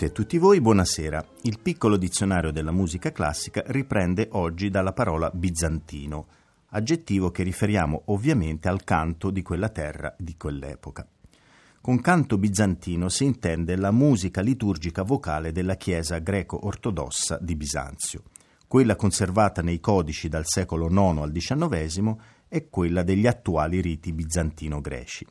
Tutte e tutti voi, buonasera. Il piccolo dizionario della musica classica riprende oggi dalla parola bizantino, aggettivo che riferiamo ovviamente al canto di quella terra di quell'epoca. Con canto bizantino si intende la musica liturgica vocale della Chiesa greco-ortodossa di Bisanzio. Quella conservata nei codici dal secolo IX al XIX è quella degli attuali riti bizantino-greci.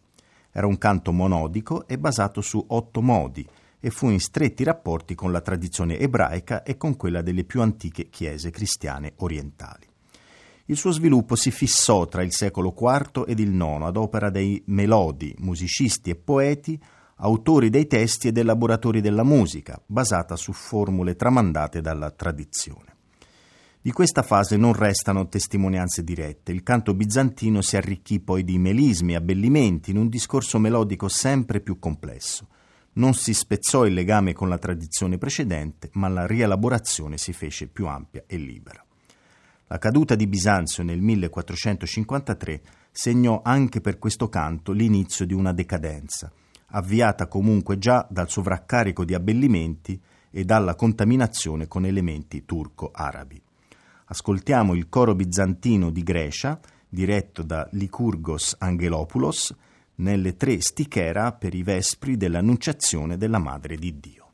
Era un canto monodico e basato su otto modi, e fu in stretti rapporti con la tradizione ebraica e con quella delle più antiche chiese cristiane orientali. Il suo sviluppo si fissò tra il secolo IV ed il IX ad opera dei melodi, musicisti e poeti, autori dei testi ed elaboratori della musica, basata su formule tramandate dalla tradizione. Di questa fase non restano testimonianze dirette. Il canto bizantino si arricchì poi di melismi e abbellimenti in un discorso melodico sempre più complesso non si spezzò il legame con la tradizione precedente, ma la rielaborazione si fece più ampia e libera. La caduta di Bisanzio nel 1453 segnò anche per questo canto l'inizio di una decadenza, avviata comunque già dal sovraccarico di abbellimenti e dalla contaminazione con elementi turco-arabi. Ascoltiamo il coro bizantino di Grecia, diretto da Lycurgos Angelopoulos, nelle tre stichera per i vespri dell'Annunciazione della Madre di Dio.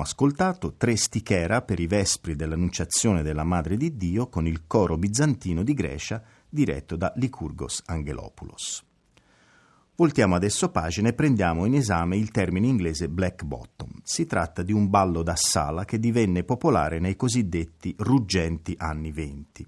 Ascoltato tre stichera per i vespri dell'Annunciazione della Madre di Dio con il coro bizantino di Grecia diretto da Lycurgos Angelopoulos. Voltiamo adesso pagina e prendiamo in esame il termine inglese black bottom. Si tratta di un ballo da sala che divenne popolare nei cosiddetti ruggenti anni venti.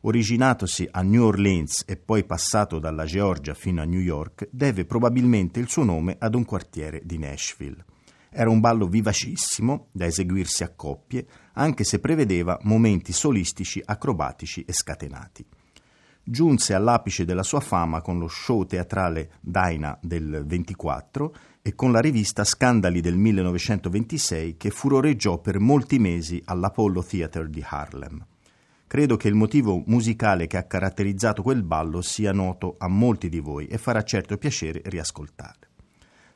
Originatosi a New Orleans e poi passato dalla Georgia fino a New York, deve probabilmente il suo nome ad un quartiere di Nashville. Era un ballo vivacissimo, da eseguirsi a coppie, anche se prevedeva momenti solistici, acrobatici e scatenati giunse all'apice della sua fama con lo show teatrale Dinah del 24 e con la rivista Scandali del 1926 che furoreggiò per molti mesi all'Apollo Theatre di Harlem. Credo che il motivo musicale che ha caratterizzato quel ballo sia noto a molti di voi e farà certo piacere riascoltare.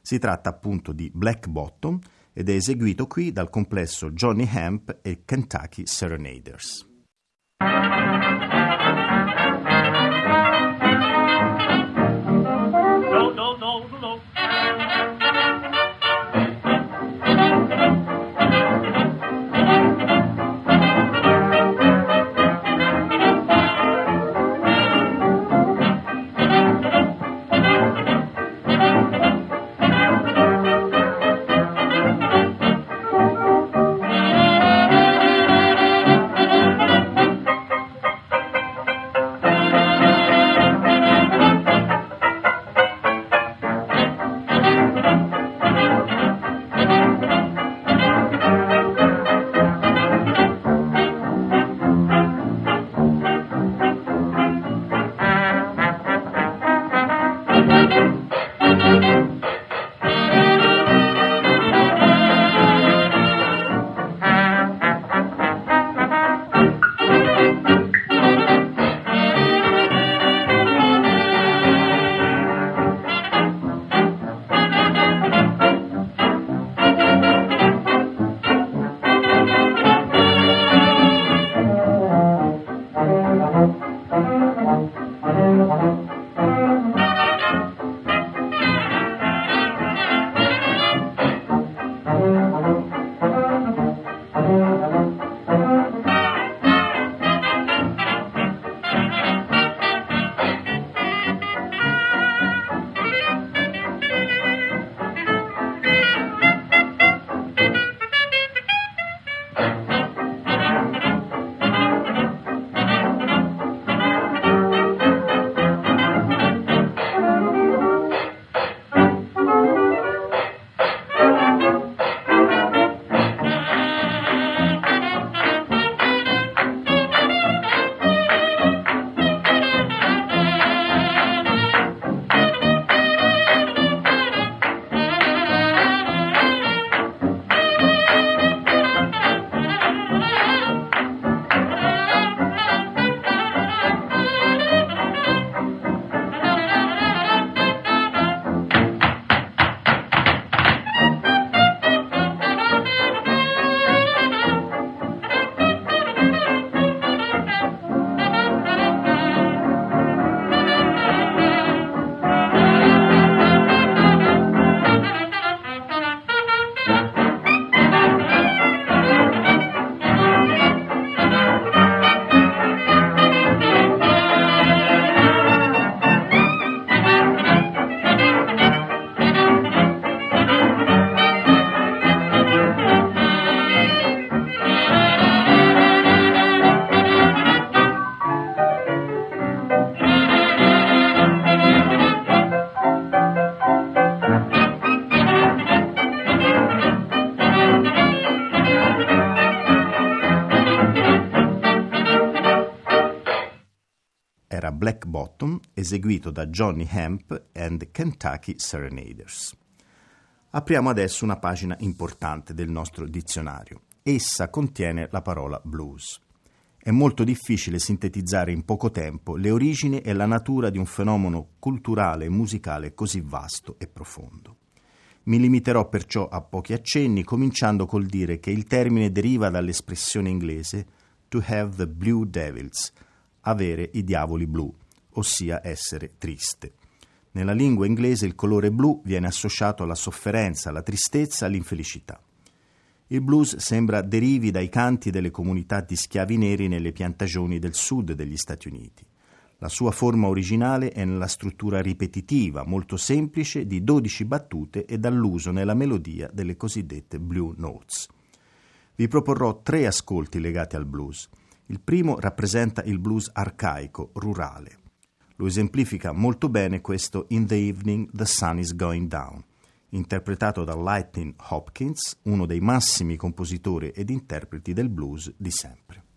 Si tratta appunto di Black Bottom ed è eseguito qui dal complesso Johnny Hemp e Kentucky Serenaders. Eseguito da Johnny Hemp and Kentucky Serenaders. Apriamo adesso una pagina importante del nostro dizionario. Essa contiene la parola blues. È molto difficile sintetizzare in poco tempo le origini e la natura di un fenomeno culturale e musicale così vasto e profondo. Mi limiterò perciò a pochi accenni, cominciando col dire che il termine deriva dall'espressione inglese to have the blue devils, avere i diavoli blu, ossia essere triste. Nella lingua inglese il colore blu viene associato alla sofferenza, alla tristezza, all'infelicità. Il blues sembra derivi dai canti delle comunità di schiavi neri nelle piantagioni del sud degli Stati Uniti. La sua forma originale è nella struttura ripetitiva, molto semplice, di 12 battute e dall'uso nella melodia delle cosiddette blue notes. Vi proporrò tre ascolti legati al blues. Il primo rappresenta il blues arcaico, rurale. Lo esemplifica molto bene questo In the Evening the Sun is Going Down interpretato da Lightning Hopkins, uno dei massimi compositori ed interpreti del blues di sempre.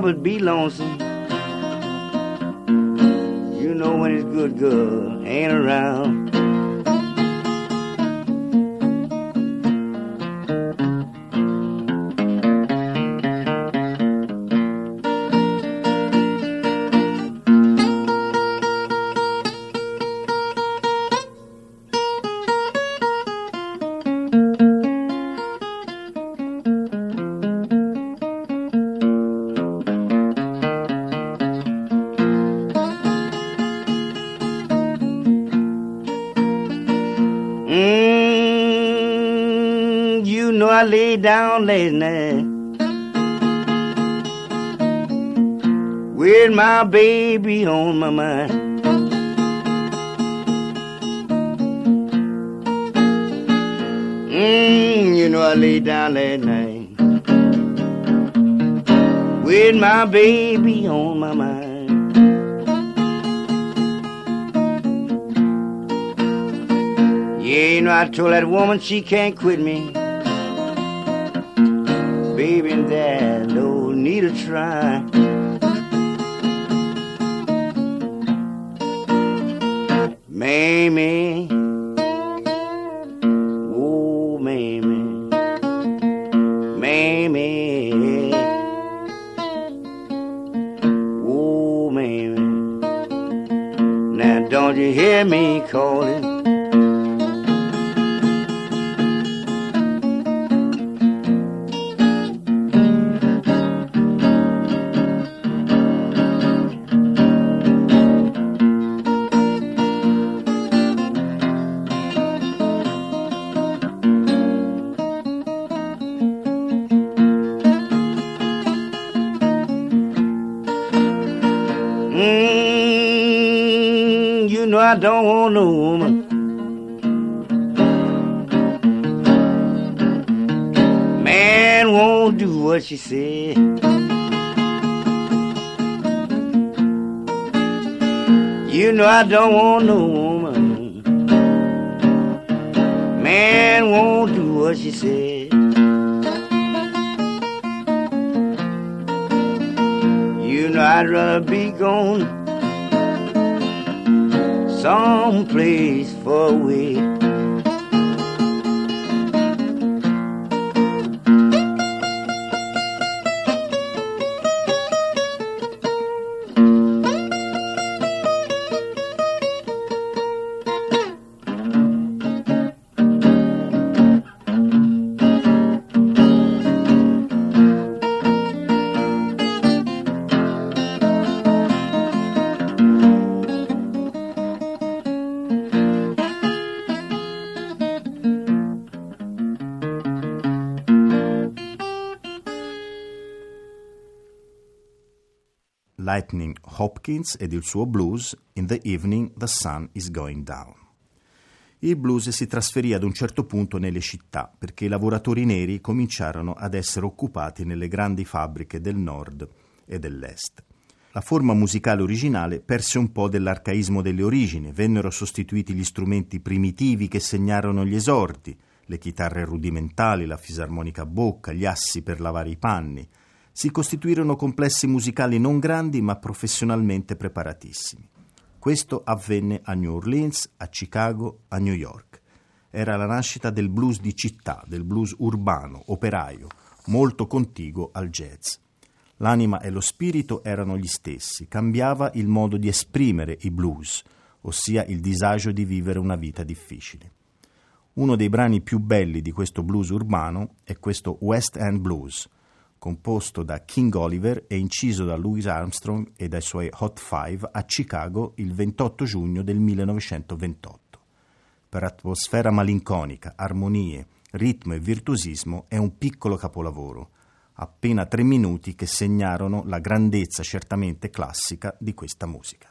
never be lonesome. Baby on my mind. Mm, you know I lay down last night with my baby on my mind. Yeah, you know I told that woman she can't quit me baby, that no need to try. Lightning Hopkins ed il suo blues In the Evening the Sun is Going Down. il blues si trasferì ad un certo punto nelle città perché i lavoratori neri cominciarono ad essere occupati nelle grandi fabbriche del nord e dell'est. La forma musicale originale perse un po' dell'arcaismo delle origini, vennero sostituiti gli strumenti primitivi che segnarono gli esordi, le chitarre rudimentali, la fisarmonica a bocca, gli assi per lavare i panni. Si costituirono complessi musicali non grandi ma professionalmente preparatissimi. Questo avvenne a New Orleans, a Chicago, a New York. Era la nascita del blues di città, del blues urbano, operaio, molto contiguo al jazz. L'anima e lo spirito erano gli stessi, cambiava il modo di esprimere i blues, ossia il disagio di vivere una vita difficile. Uno dei brani più belli di questo blues urbano è questo West End Blues, composto da King Oliver e inciso da Louis Armstrong e dai suoi Hot Five a Chicago il 28 giugno del 1928. Per atmosfera malinconica, armonie, ritmo e virtuosismo è un piccolo capolavoro, appena tre minuti che segnarono la grandezza certamente classica di questa musica.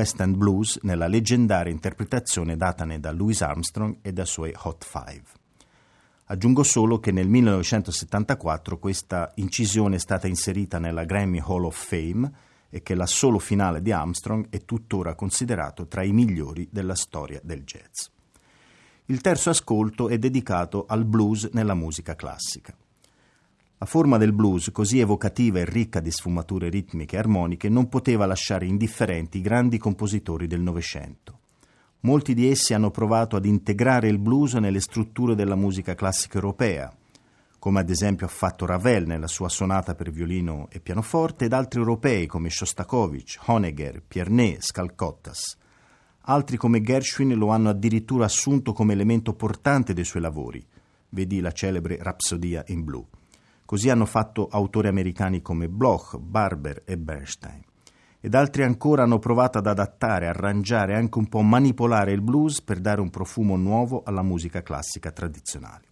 West End Blues nella leggendaria interpretazione datane da Louis Armstrong e dai suoi Hot Five. Aggiungo solo che nel 1974 questa incisione è stata inserita nella Grammy Hall of Fame e che l'assolo finale di Armstrong è tuttora considerato tra i migliori della storia del jazz. Il terzo ascolto è dedicato al blues nella musica classica. La forma del blues, così evocativa e ricca di sfumature ritmiche e armoniche, non poteva lasciare indifferenti i grandi compositori del Novecento. Molti di essi hanno provato ad integrare il blues nelle strutture della musica classica europea, come ad esempio ha fatto Ravel nella sua sonata per violino e pianoforte, ed altri europei come Shostakovich, Honegger, Pierney, Scalcottas. Altri come Gershwin lo hanno addirittura assunto come elemento portante dei suoi lavori, vedi la celebre Rapsodia in blu. Così hanno fatto autori americani come Bloch, Barber e Bernstein. Ed altri ancora hanno provato ad adattare, arrangiare e anche un po' manipolare il blues per dare un profumo nuovo alla musica classica tradizionale.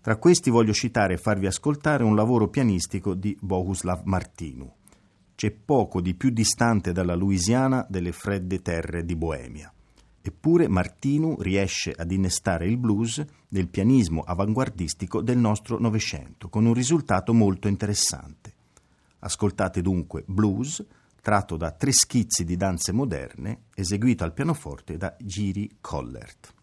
Tra questi voglio citare e farvi ascoltare un lavoro pianistico di Bohuslav Martinu. C'è poco di più distante dalla Louisiana delle fredde terre di Boemia. Eppure Martinu riesce ad innestare il blues nel pianismo avanguardistico del nostro Novecento, con un risultato molto interessante. Ascoltate dunque Blues, tratto da tre schizzi di danze moderne, eseguito al pianoforte da Giri Collert.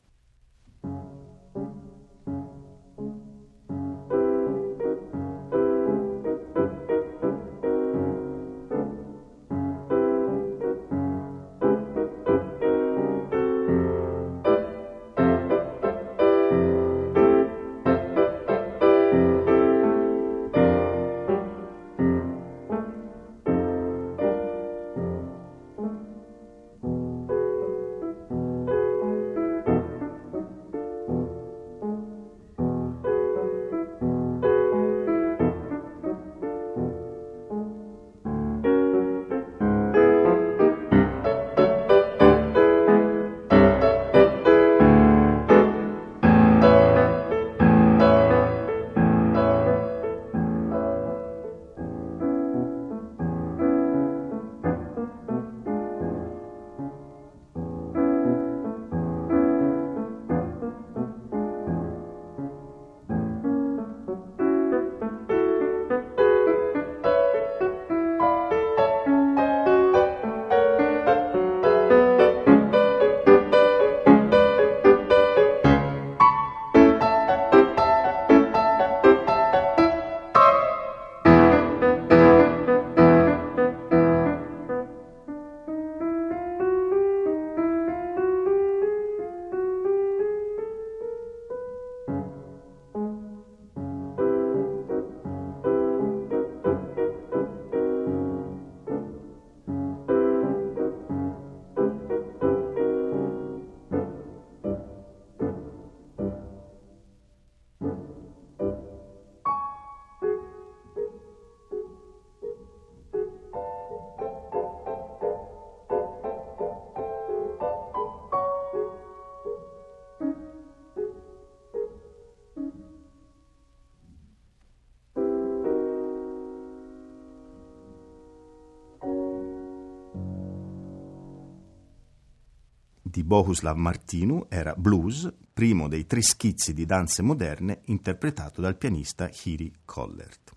Di Bohuslav Martinu era Blues, primo dei tre schizzi di danze moderne interpretato dal pianista Hiri Collert.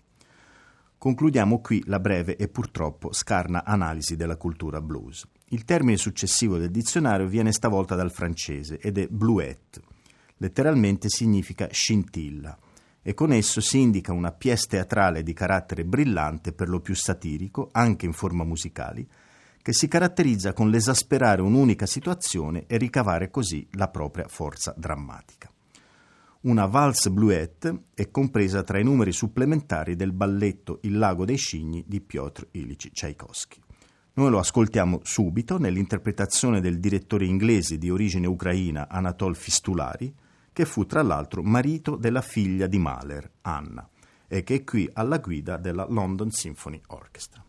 Concludiamo qui la breve e purtroppo scarna analisi della cultura blues. Il termine successivo del dizionario viene stavolta dal francese ed è bluette. Letteralmente significa scintilla e con esso si indica una pièce teatrale di carattere brillante, per lo più satirico, anche in forma musicali, che si caratterizza con l'esasperare un'unica situazione e ricavare così la propria forza drammatica. Una valse bluette è compresa tra i numeri supplementari del balletto Il lago dei cigni di Piotr Ilyich Tchaikovsky. Noi lo ascoltiamo subito nell'interpretazione del direttore inglese di origine ucraina Anatol Fistulari, che fu tra l'altro marito della figlia di Mahler, Anna, e che è qui alla guida della London Symphony Orchestra.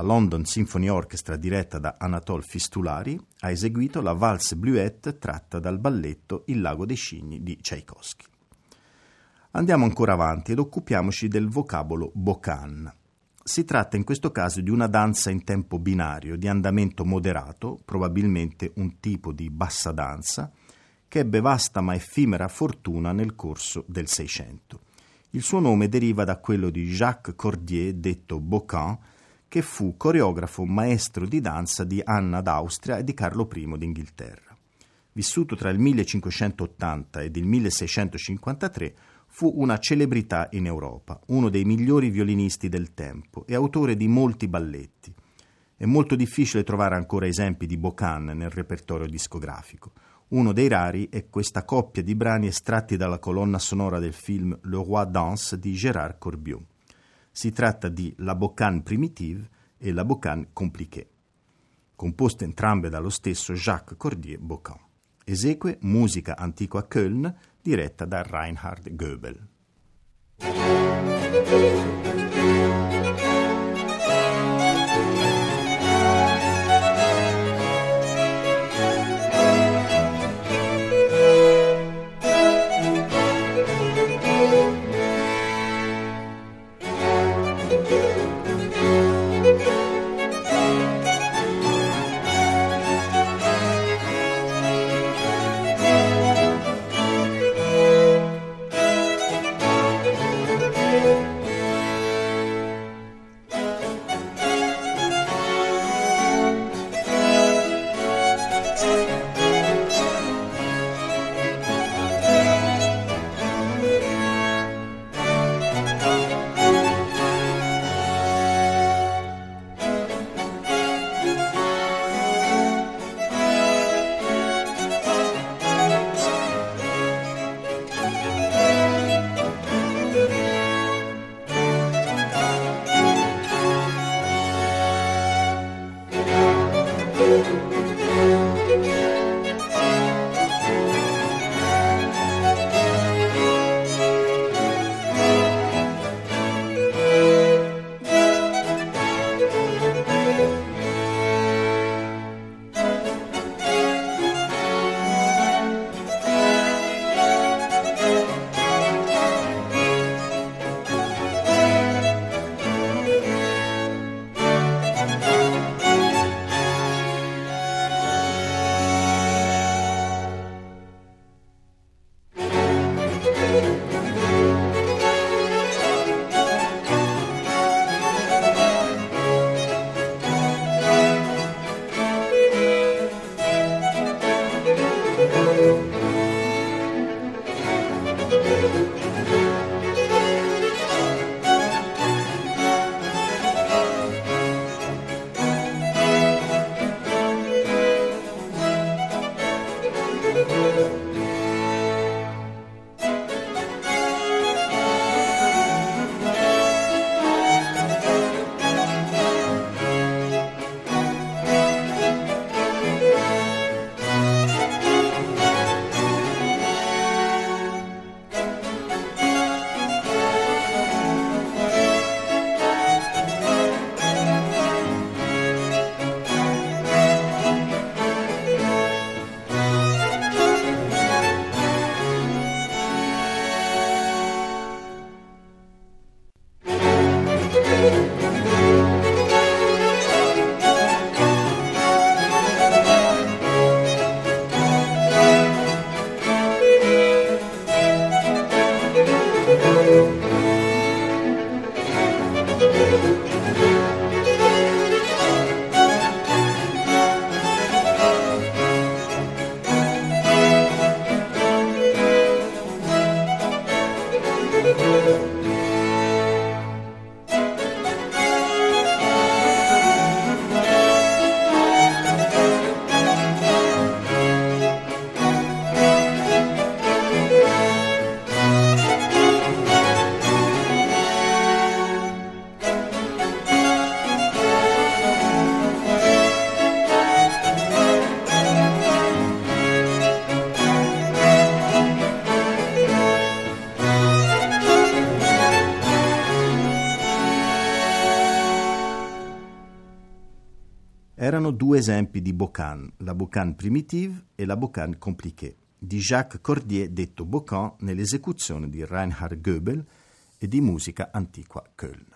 La London Symphony Orchestra diretta da Anatole Fistulari ha eseguito la valse Bluette tratta dal balletto Il lago dei cigni di Tchaikovsky. Andiamo ancora avanti ed occupiamoci del vocabolo bocan. Si tratta in questo caso di una danza in tempo binario, di andamento moderato, probabilmente un tipo di bassa danza, che ebbe vasta ma effimera fortuna nel corso del Seicento. Il suo nome deriva da quello di Jacques Cordier, detto Bocan, che fu coreografo maestro di danza di Anna d'Austria e di Carlo I d'Inghilterra. Vissuto tra il 1580 ed il 1653, fu una celebrità in Europa, uno dei migliori violinisti del tempo e autore di molti balletti. È molto difficile trovare ancora esempi di Bocan nel repertorio discografico. Uno dei rari è questa coppia di brani estratti dalla colonna sonora del film Le Roi Danse di Gérard Corbiot. Si tratta di La Bocan Primitive e La Bocan Compliquée, composte entrambe dallo stesso Jacques Cordier Bocan. Esegue musica antico a Köln diretta da Reinhard Goebel. Due esempi di Bocan, la Bocan primitive e la Bocan compliquée, di Jacques Cordier detto Bocan nell'esecuzione di Reinhard Goebel e di musica antiqua Köln.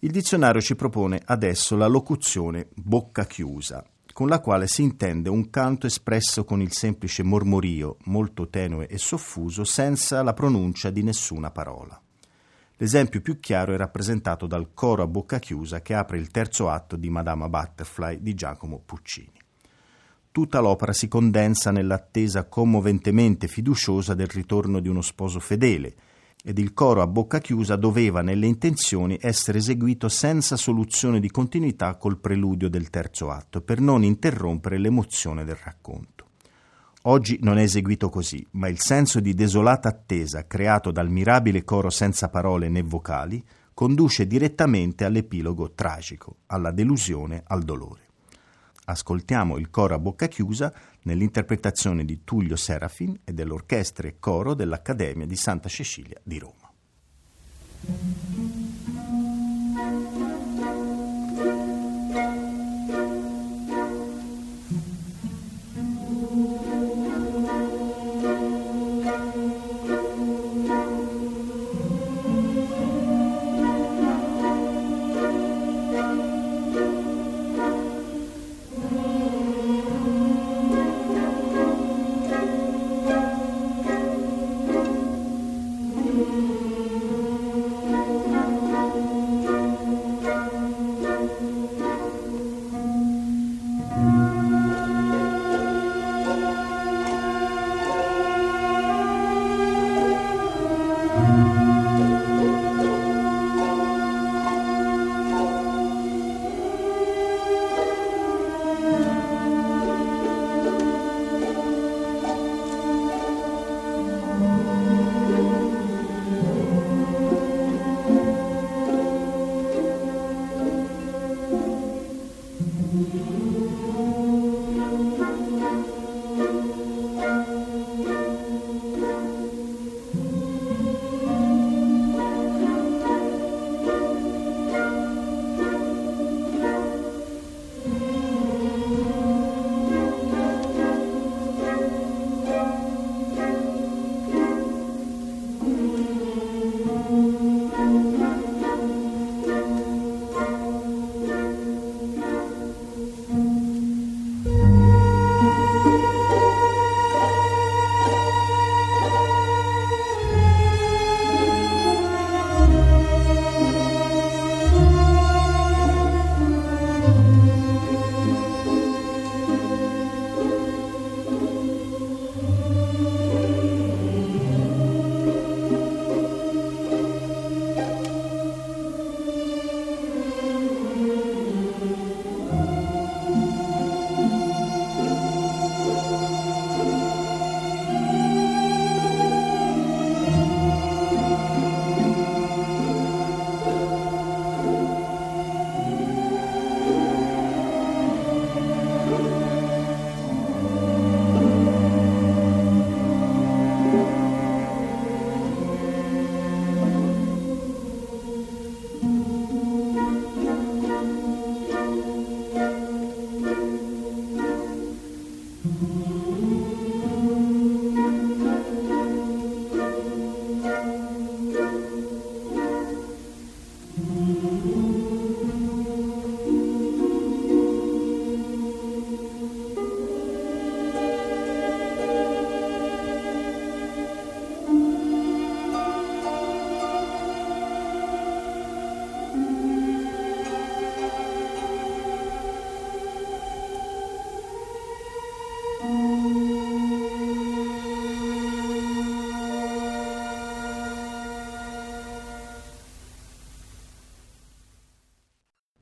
Il dizionario ci propone adesso la locuzione bocca chiusa, con la quale si intende un canto espresso con il semplice mormorio, molto tenue e soffuso, senza la pronuncia di nessuna parola. L'esempio più chiaro è rappresentato dal coro a bocca chiusa che apre il terzo atto di Madama Butterfly di Giacomo Puccini. Tutta l'opera si condensa nell'attesa commoventemente fiduciosa del ritorno di uno sposo fedele, ed il coro a bocca chiusa doveva, nelle intenzioni, essere eseguito senza soluzione di continuità col preludio del terzo atto, per non interrompere l'emozione del racconto. Oggi non è eseguito così, ma il senso di desolata attesa creato dal mirabile coro senza parole né vocali conduce direttamente all'epilogo tragico, alla delusione, al dolore. Ascoltiamo il coro a bocca chiusa nell'interpretazione di Tullio Serafin e dell'orchestra e coro dell'Accademia di Santa Cecilia di Roma.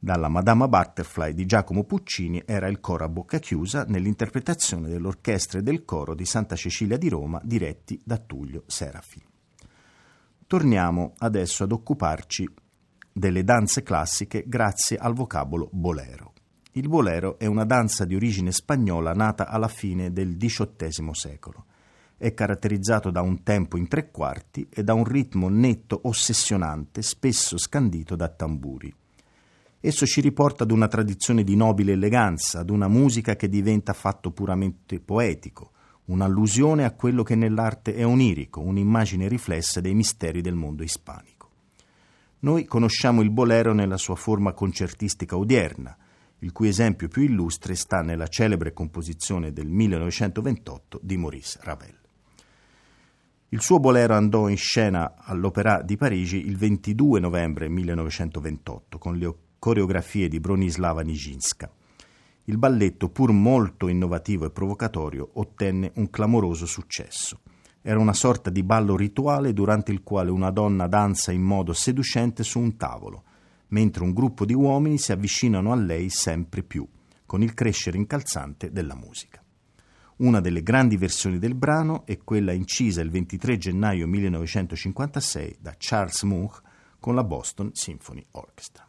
Dalla Madama Butterfly di Giacomo Puccini era il coro a bocca chiusa nell'interpretazione dell'orchestra e del coro di Santa Cecilia di Roma diretti da Tullio Serafi. Torniamo adesso ad occuparci delle danze classiche grazie al vocabolo bolero. Il bolero è una danza di origine spagnola nata alla fine del XVIII secolo. È caratterizzato da un tempo in tre quarti e da un ritmo netto ossessionante, spesso scandito da tamburi. Esso ci riporta ad una tradizione di nobile eleganza, ad una musica che diventa fatto puramente poetico, un'allusione a quello che nell'arte è onirico, un'immagine riflessa dei misteri del mondo ispanico. Noi conosciamo il bolero nella sua forma concertistica odierna, il cui esempio più illustre sta nella celebre composizione del 1928 di Maurice Ravel. Il suo bolero andò in scena all'Opéra di Parigi il 22 novembre 1928 con le coreografie di Bronislava Nijinská. Il balletto, pur molto innovativo e provocatorio, ottenne un clamoroso successo. Era una sorta di ballo rituale durante il quale una donna danza in modo seducente su un tavolo, mentre un gruppo di uomini si avvicinano a lei sempre più, con il crescere incalzante della musica. Una delle grandi versioni del brano è quella incisa il 23 gennaio 1956 da Charles Munch con la Boston Symphony Orchestra.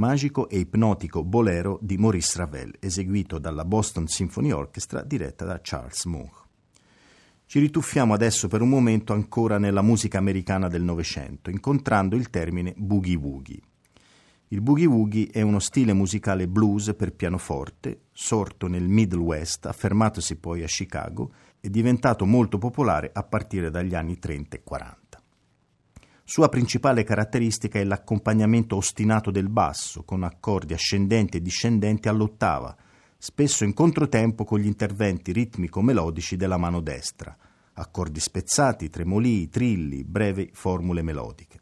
Magico e ipnotico bolero di Maurice Ravel, eseguito dalla Boston Symphony Orchestra diretta da Charles Moore. Ci rituffiamo adesso per un momento ancora nella musica americana del Novecento, incontrando il termine boogie woogie. Il boogie woogie è uno stile musicale blues per pianoforte, sorto nel Middle West, affermatosi poi a Chicago e diventato molto popolare a partire dagli anni 30 e 40. Sua principale caratteristica è l'accompagnamento ostinato del basso, con accordi ascendenti e discendenti all'ottava, spesso in controtempo con gli interventi ritmico-melodici della mano destra, accordi spezzati, tremolii, trilli, brevi formule melodiche.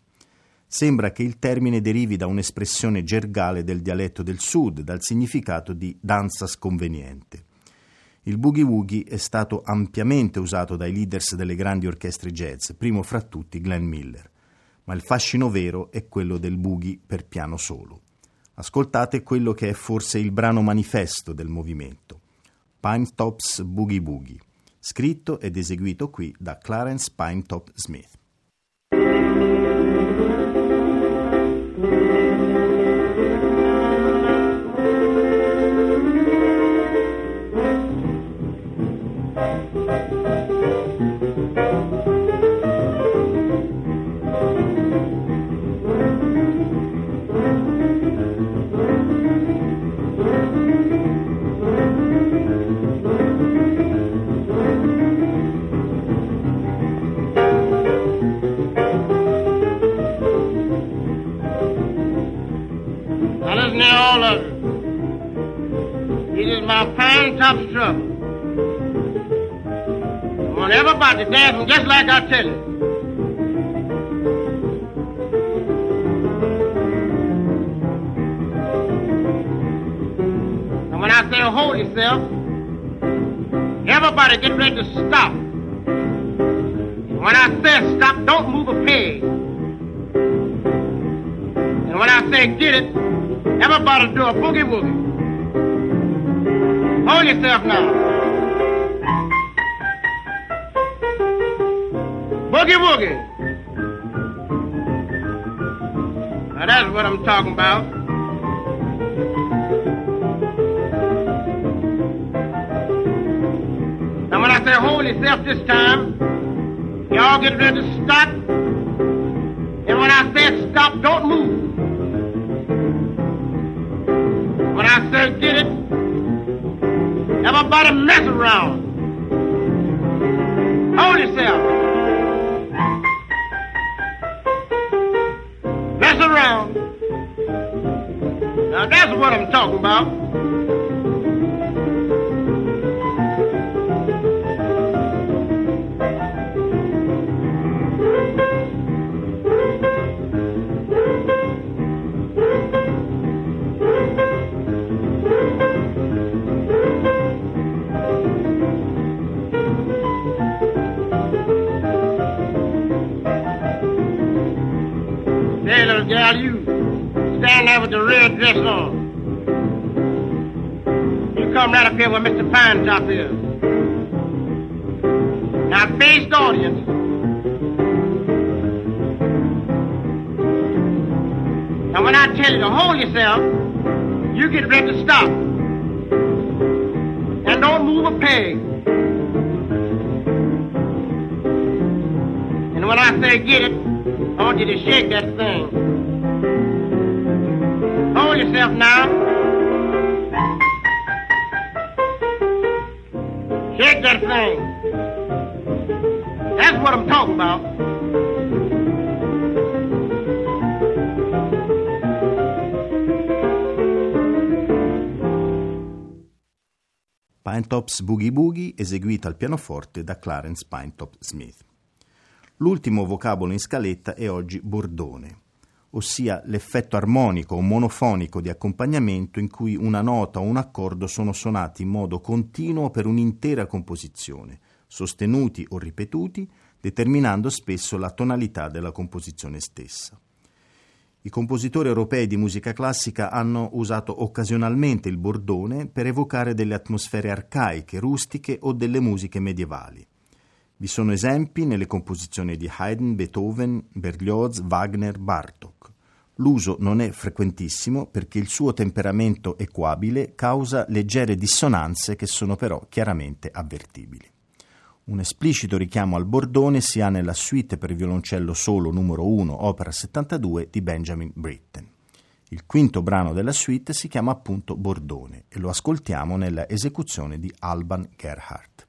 Sembra che il termine derivi da un'espressione gergale del dialetto del sud, dal significato di danza sconveniente. Il boogie woogie è stato ampiamente usato dai leaders delle grandi orchestre jazz, primo fra tutti Glenn Miller, ma il fascino vero è quello del boogie per piano solo. Ascoltate quello che è forse il brano manifesto del movimento, Pine Tops Boogie Boogie, scritto ed eseguito qui da Clarence Pinetop Smith. Top trouble. I want everybody dancing just like I tell you. And when I say hold yourself, everybody get ready to stop. When I say stop, don't move a peg. And when I say get it, everybody do a boogie woogie. Hold yourself now. Boogie woogie. Now that's what I'm talking about. Now when I say hold yourself this time, y'all get ready to Everybody mess around. Yourself now. Shake that thing. That's what I'm talking about. Pinetops Boogie Boogie eseguita al pianoforte da Clarence Pinetop Smith. L'ultimo vocabolo in scaletta è oggi bordone ossia l'effetto armonico o monofonico di accompagnamento in cui una nota o un accordo sono suonati in modo continuo per un'intera composizione, sostenuti o ripetuti, determinando spesso la tonalità della composizione stessa. I compositori europei di musica classica hanno usato occasionalmente il bordone per evocare delle atmosfere arcaiche, rustiche o delle musiche medievali. Vi sono esempi nelle composizioni di Haydn, Beethoven, Berlioz, Wagner, Bartok. L'uso non è frequentissimo perché il suo temperamento equabile causa leggere dissonanze che sono però chiaramente avvertibili. Un esplicito richiamo al bordone si ha nella suite per violoncello solo numero 1, opera 72 di Benjamin Britten. Il quinto brano della suite si chiama appunto Bordone e lo ascoltiamo nella esecuzione di Alban Gerhardt.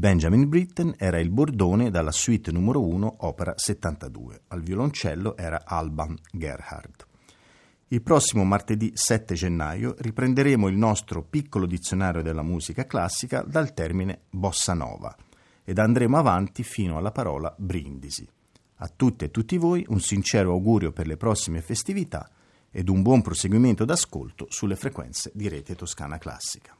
Benjamin Britten era il bordone dalla suite numero 1, opera 72. Al violoncello era Alban Gerhard. Il prossimo martedì 7 gennaio riprenderemo il nostro piccolo dizionario della musica classica dal termine bossa nova ed andremo avanti fino alla parola brindisi. A tutte e tutti voi un sincero augurio per le prossime festività ed un buon proseguimento d'ascolto sulle frequenze di Rete Toscana Classica.